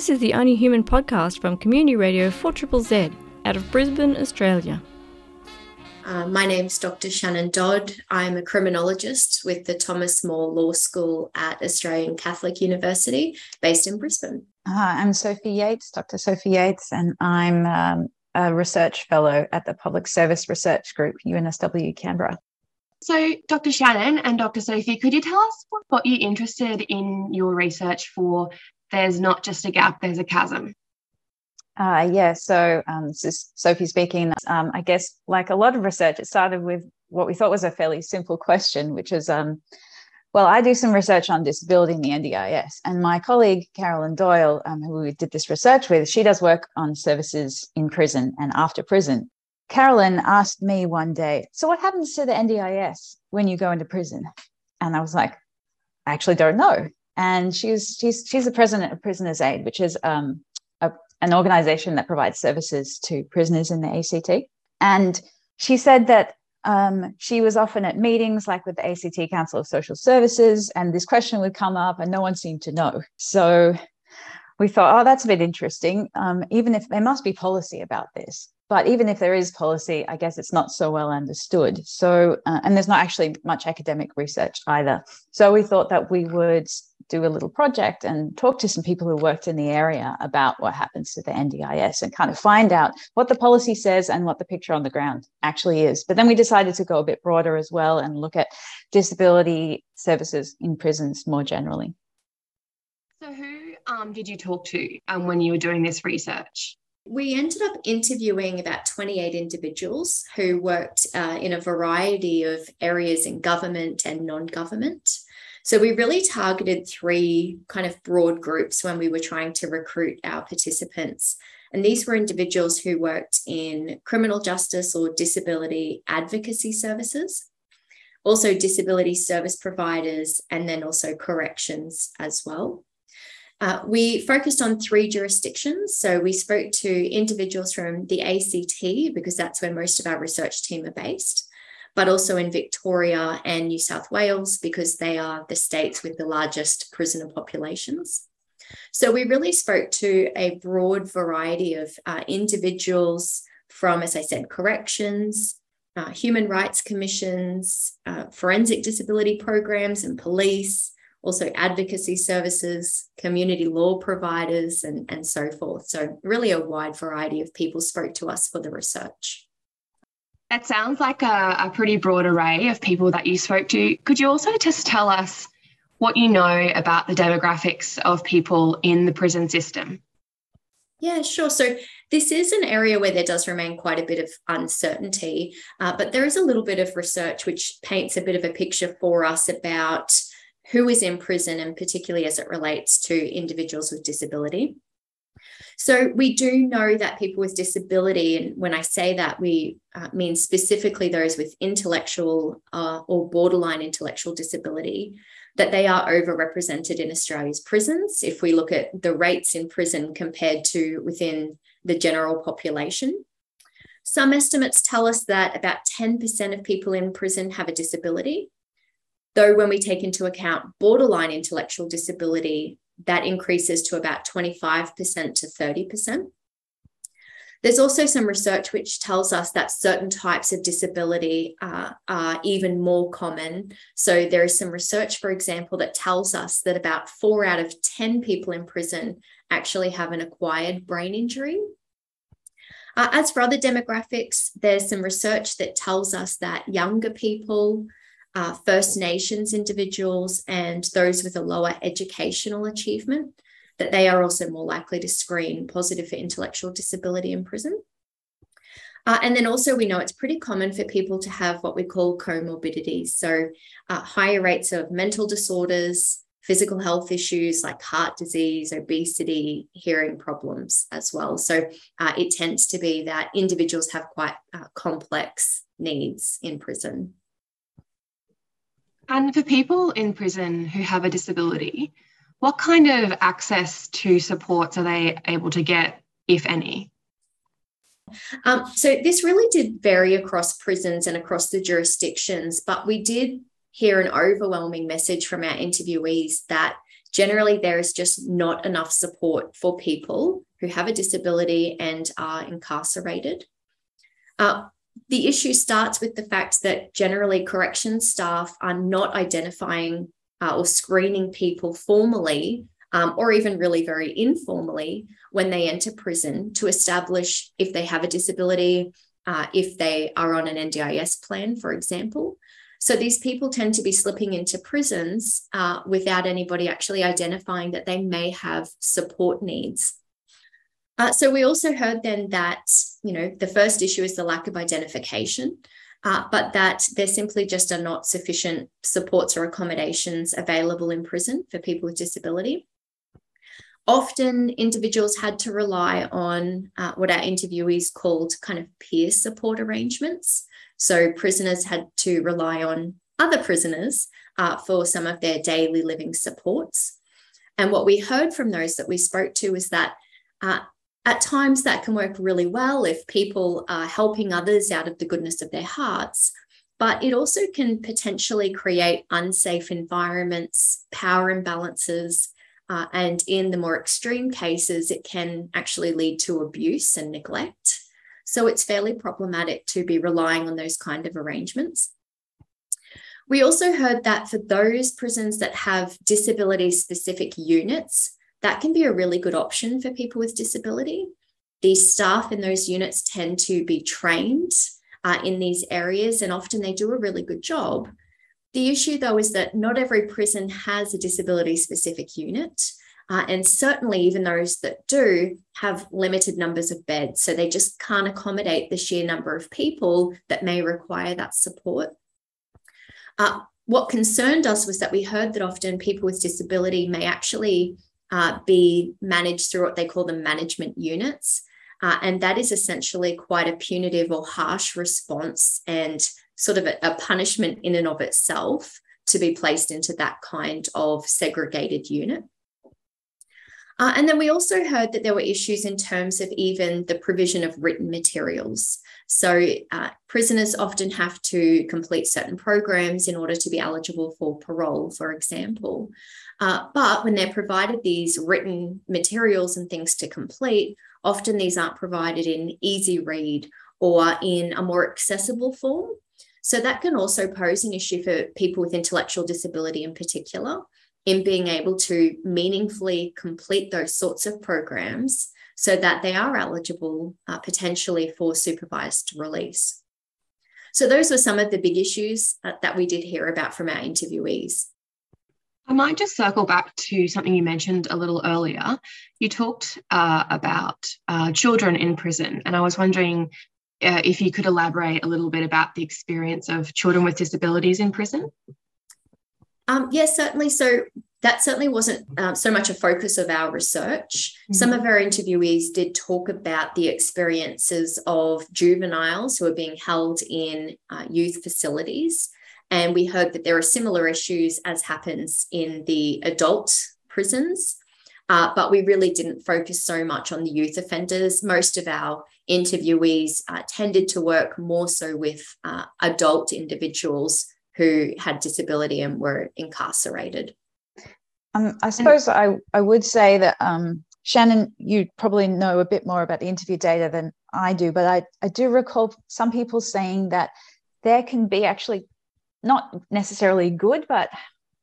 This is the Only Human podcast from Community Radio 4 Z out of Brisbane, Australia. Uh, my name's Dr. Shannon Dodd. I'm a criminologist with the Thomas More Law School at Australian Catholic University, based in Brisbane. Hi, I'm Sophie Yates, Dr. Sophie Yates, and I'm um, a research fellow at the Public Service Research Group, UNSW Canberra. So, Dr. Shannon and Dr. Sophie, could you tell us what got you interested in your research for There's Not Just a Gap, There's a Chasm? Uh, yeah, so um, this is Sophie speaking. Um, I guess, like a lot of research, it started with what we thought was a fairly simple question, which is um, well, I do some research on disability in the NDIS, and my colleague Carolyn Doyle, um, who we did this research with, she does work on services in prison and after prison. Carolyn asked me one day, So, what happens to the NDIS when you go into prison? And I was like, I actually don't know. And she's, she's, she's the president of Prisoners Aid, which is um, a, an organization that provides services to prisoners in the ACT. And she said that um, she was often at meetings like with the ACT Council of Social Services, and this question would come up, and no one seemed to know. So we thought, oh, that's a bit interesting. Um, even if there must be policy about this, but even if there is policy, I guess it's not so well understood. So, uh, and there's not actually much academic research either. So we thought that we would do a little project and talk to some people who worked in the area about what happens to the NDIS and kind of find out what the policy says and what the picture on the ground actually is. But then we decided to go a bit broader as well and look at disability services in prisons more generally. So, who um, did you talk to um, when you were doing this research? We ended up interviewing about 28 individuals who worked uh, in a variety of areas in government and non government. So we really targeted three kind of broad groups when we were trying to recruit our participants. And these were individuals who worked in criminal justice or disability advocacy services, also disability service providers, and then also corrections as well. Uh, we focused on three jurisdictions. So we spoke to individuals from the ACT because that's where most of our research team are based, but also in Victoria and New South Wales because they are the states with the largest prisoner populations. So we really spoke to a broad variety of uh, individuals from, as I said, corrections, uh, human rights commissions, uh, forensic disability programs, and police also advocacy services, community law providers, and, and so forth. So, really, a wide variety of people spoke to us for the research. That sounds like a, a pretty broad array of people that you spoke to. Could you also just tell us what you know about the demographics of people in the prison system? Yeah, sure. So this is an area where there does remain quite a bit of uncertainty, uh, but there is a little bit of research which paints a bit of a picture for us about who is in prison, and particularly as it relates to individuals with disability. So, we do know that people with disability, and when I say that, we uh, mean specifically those with intellectual uh, or borderline intellectual disability, that they are overrepresented in Australia's prisons. If we look at the rates in prison compared to within the general population, some estimates tell us that about 10% of people in prison have a disability. Though, when we take into account borderline intellectual disability, that increases to about 25% to 30%. There's also some research which tells us that certain types of disability uh, are even more common. So, there is some research, for example, that tells us that about four out of 10 people in prison actually have an acquired brain injury. Uh, as for other demographics, there's some research that tells us that younger people, uh, First Nations individuals and those with a lower educational achievement, that they are also more likely to screen positive for intellectual disability in prison. Uh, and then also, we know it's pretty common for people to have what we call comorbidities. So, uh, higher rates of mental disorders, physical health issues like heart disease, obesity, hearing problems as well. So, uh, it tends to be that individuals have quite uh, complex needs in prison. And for people in prison who have a disability, what kind of access to supports are they able to get, if any? Um, so this really did vary across prisons and across the jurisdictions, but we did hear an overwhelming message from our interviewees that generally there is just not enough support for people who have a disability and are incarcerated. Uh, the issue starts with the fact that generally corrections staff are not identifying uh, or screening people formally um, or even really very informally when they enter prison to establish if they have a disability, uh, if they are on an NDIS plan, for example. So these people tend to be slipping into prisons uh, without anybody actually identifying that they may have support needs. Uh, so we also heard then that, you know, the first issue is the lack of identification, uh, but that there simply just are not sufficient supports or accommodations available in prison for people with disability. Often individuals had to rely on uh, what our interviewees called kind of peer support arrangements. So prisoners had to rely on other prisoners uh, for some of their daily living supports. And what we heard from those that we spoke to is that uh, at times that can work really well if people are helping others out of the goodness of their hearts. But it also can potentially create unsafe environments, power imbalances, uh, and in the more extreme cases, it can actually lead to abuse and neglect. So it's fairly problematic to be relying on those kind of arrangements. We also heard that for those prisons that have disability specific units, that can be a really good option for people with disability. The staff in those units tend to be trained uh, in these areas, and often they do a really good job. The issue, though, is that not every prison has a disability specific unit. Uh, and certainly, even those that do have limited numbers of beds. So they just can't accommodate the sheer number of people that may require that support. Uh, what concerned us was that we heard that often people with disability may actually uh, be managed through what they call the management units. Uh, and that is essentially quite a punitive or harsh response and sort of a, a punishment in and of itself to be placed into that kind of segregated unit. Uh, and then we also heard that there were issues in terms of even the provision of written materials. So, uh, prisoners often have to complete certain programs in order to be eligible for parole, for example. Uh, but when they're provided these written materials and things to complete, often these aren't provided in easy read or in a more accessible form. So that can also pose an issue for people with intellectual disability in particular in being able to meaningfully complete those sorts of programs so that they are eligible uh, potentially for supervised release. So, those were some of the big issues uh, that we did hear about from our interviewees. I might just circle back to something you mentioned a little earlier. You talked uh, about uh, children in prison, and I was wondering uh, if you could elaborate a little bit about the experience of children with disabilities in prison. Um, yes, certainly. So that certainly wasn't um, so much a focus of our research. Mm-hmm. Some of our interviewees did talk about the experiences of juveniles who are being held in uh, youth facilities. And we heard that there are similar issues as happens in the adult prisons. Uh, but we really didn't focus so much on the youth offenders. Most of our interviewees uh, tended to work more so with uh, adult individuals who had disability and were incarcerated. Um, I suppose I, I would say that um, Shannon, you probably know a bit more about the interview data than I do, but I, I do recall some people saying that there can be actually not necessarily good, but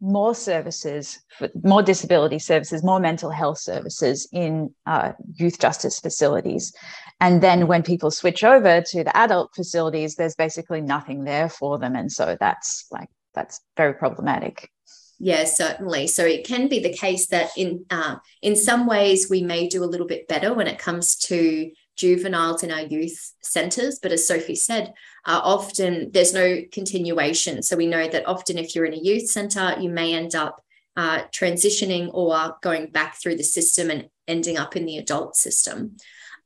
more services, more disability services, more mental health services in uh, youth justice facilities. And then when people switch over to the adult facilities, there's basically nothing there for them. And so that's like, that's very problematic. Yeah, certainly. So it can be the case that in uh, in some ways we may do a little bit better when it comes to juveniles in our youth centres. But as Sophie said, uh, often there's no continuation. So we know that often if you're in a youth centre, you may end up uh, transitioning or going back through the system and ending up in the adult system.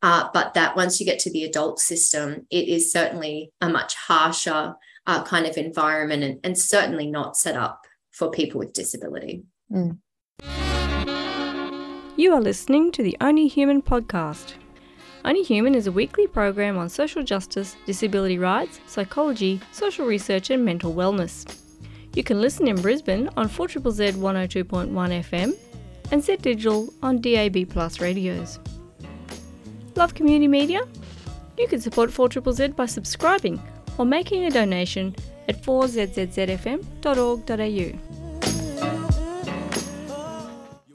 Uh, but that once you get to the adult system, it is certainly a much harsher uh, kind of environment and, and, certainly not set up for people with disability. Mm. You are listening to the Only Human podcast. Only Human is a weekly program on social justice, disability rights, psychology, social research, and mental wellness. You can listen in Brisbane on 4ZZZ 102.1 FM and Zed Digital on DAB Plus radios. Love community media? You can support 4ZZZ by subscribing or making a donation at 4zzzfm.org.au.